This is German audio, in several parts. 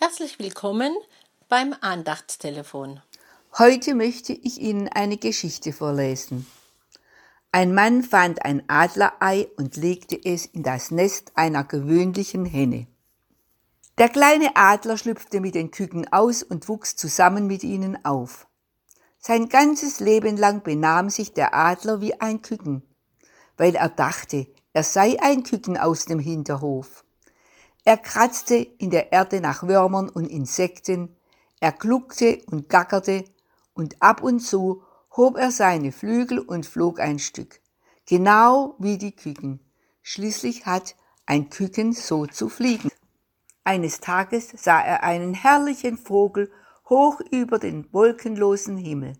Herzlich willkommen beim Andachtstelefon. Heute möchte ich Ihnen eine Geschichte vorlesen. Ein Mann fand ein Adlerei und legte es in das Nest einer gewöhnlichen Henne. Der kleine Adler schlüpfte mit den Küken aus und wuchs zusammen mit ihnen auf. Sein ganzes Leben lang benahm sich der Adler wie ein Küken, weil er dachte, er sei ein Küken aus dem Hinterhof. Er kratzte in der Erde nach Würmern und Insekten, er gluckte und gackerte, und ab und zu hob er seine Flügel und flog ein Stück, genau wie die Küken. Schließlich hat ein Küken so zu fliegen. Eines Tages sah er einen herrlichen Vogel hoch über den wolkenlosen Himmel.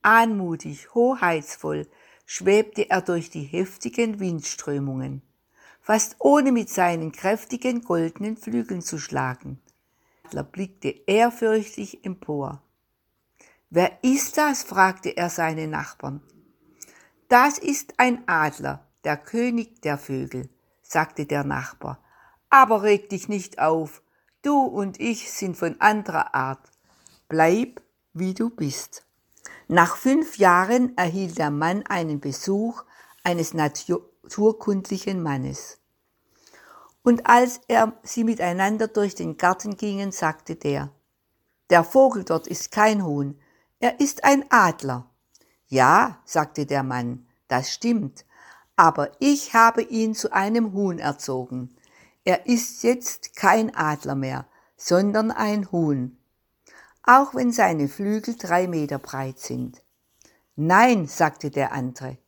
Anmutig, hoheitsvoll schwebte er durch die heftigen Windströmungen, fast ohne mit seinen kräftigen goldenen Flügeln zu schlagen. Adler blickte ehrfürchtig empor. Wer ist das? fragte er seine Nachbarn. Das ist ein Adler, der König der Vögel, sagte der Nachbar. Aber reg dich nicht auf, du und ich sind von anderer Art. Bleib, wie du bist. Nach fünf Jahren erhielt der Mann einen Besuch eines naturkundlichen Mannes. Und als er sie miteinander durch den Garten gingen, sagte der, der Vogel dort ist kein Huhn, er ist ein Adler. Ja, sagte der Mann, das stimmt, aber ich habe ihn zu einem Huhn erzogen. Er ist jetzt kein Adler mehr, sondern ein Huhn, auch wenn seine Flügel drei Meter breit sind. Nein, sagte der andere,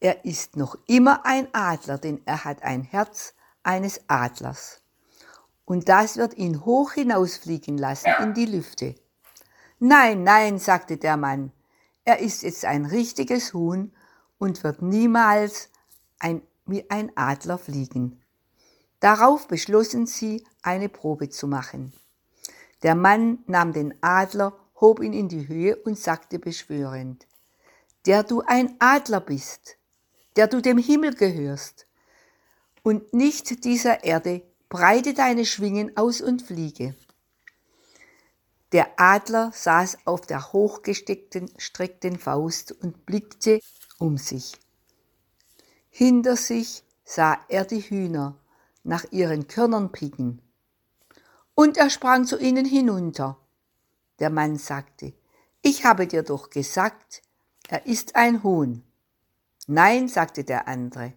er ist noch immer ein Adler, denn er hat ein Herz eines Adlers. Und das wird ihn hoch hinausfliegen lassen in die Lüfte. Nein, nein, sagte der Mann, er ist jetzt ein richtiges Huhn und wird niemals ein, wie ein Adler fliegen. Darauf beschlossen sie, eine Probe zu machen. Der Mann nahm den Adler, hob ihn in die Höhe und sagte beschwörend, der du ein Adler bist, der du dem Himmel gehörst und nicht dieser Erde, breite deine Schwingen aus und fliege. Der Adler saß auf der hochgesteckten Faust und blickte um sich. Hinter sich sah er die Hühner nach ihren Körnern picken. Und er sprang zu ihnen hinunter. Der Mann sagte, ich habe dir doch gesagt, er ist ein Huhn. Nein, sagte der andere,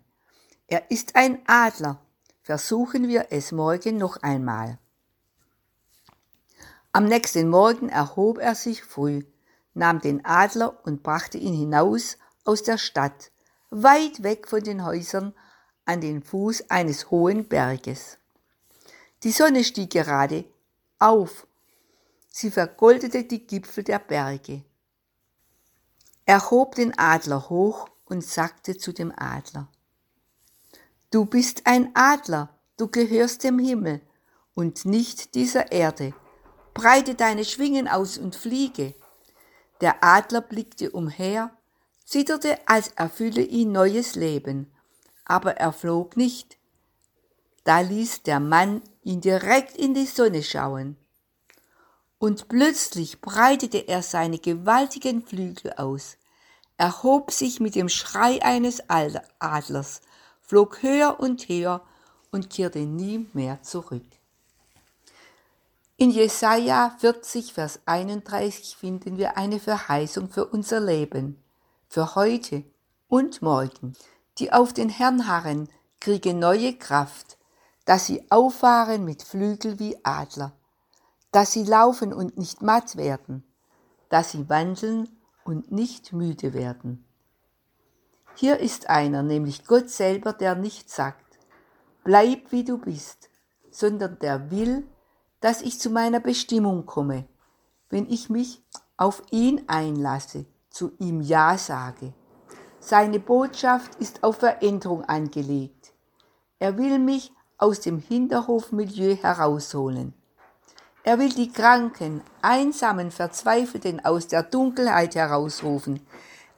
er ist ein Adler. Versuchen wir es morgen noch einmal. Am nächsten Morgen erhob er sich früh, nahm den Adler und brachte ihn hinaus aus der Stadt, weit weg von den Häusern an den Fuß eines hohen Berges. Die Sonne stieg gerade auf, sie vergoldete die Gipfel der Berge. Er hob den Adler hoch und sagte zu dem Adler, Du bist ein Adler, du gehörst dem Himmel und nicht dieser Erde breite deine Schwingen aus und fliege. Der Adler blickte umher, zitterte, als erfülle ihn neues Leben, aber er flog nicht. Da ließ der Mann ihn direkt in die Sonne schauen. Und plötzlich breitete er seine gewaltigen Flügel aus, erhob sich mit dem Schrei eines Adlers, flog höher und höher und kehrte nie mehr zurück. In Jesaja 40, Vers 31 finden wir eine Verheißung für unser Leben, für heute und morgen. Die auf den Herrn harren, kriegen neue Kraft, dass sie auffahren mit Flügel wie Adler, dass sie laufen und nicht matt werden, dass sie wandeln und nicht müde werden. Hier ist einer, nämlich Gott selber, der nicht sagt, bleib wie du bist, sondern der will, dass ich zu meiner Bestimmung komme, wenn ich mich auf ihn einlasse, zu ihm Ja sage. Seine Botschaft ist auf Veränderung angelegt. Er will mich aus dem Hinterhofmilieu herausholen. Er will die Kranken, Einsamen, Verzweifelten aus der Dunkelheit herausrufen.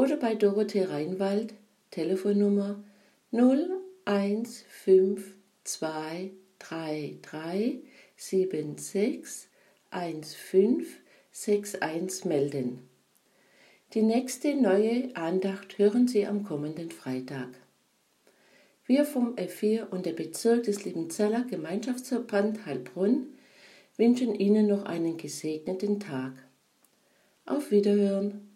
oder bei Dorothee Reinwald, Telefonnummer 015233761561 melden. Die nächste neue Andacht hören Sie am kommenden Freitag. Wir vom F4 und der Bezirk des Liebenzeller Gemeinschaftsverband Heilbronn wünschen Ihnen noch einen gesegneten Tag. Auf Wiederhören!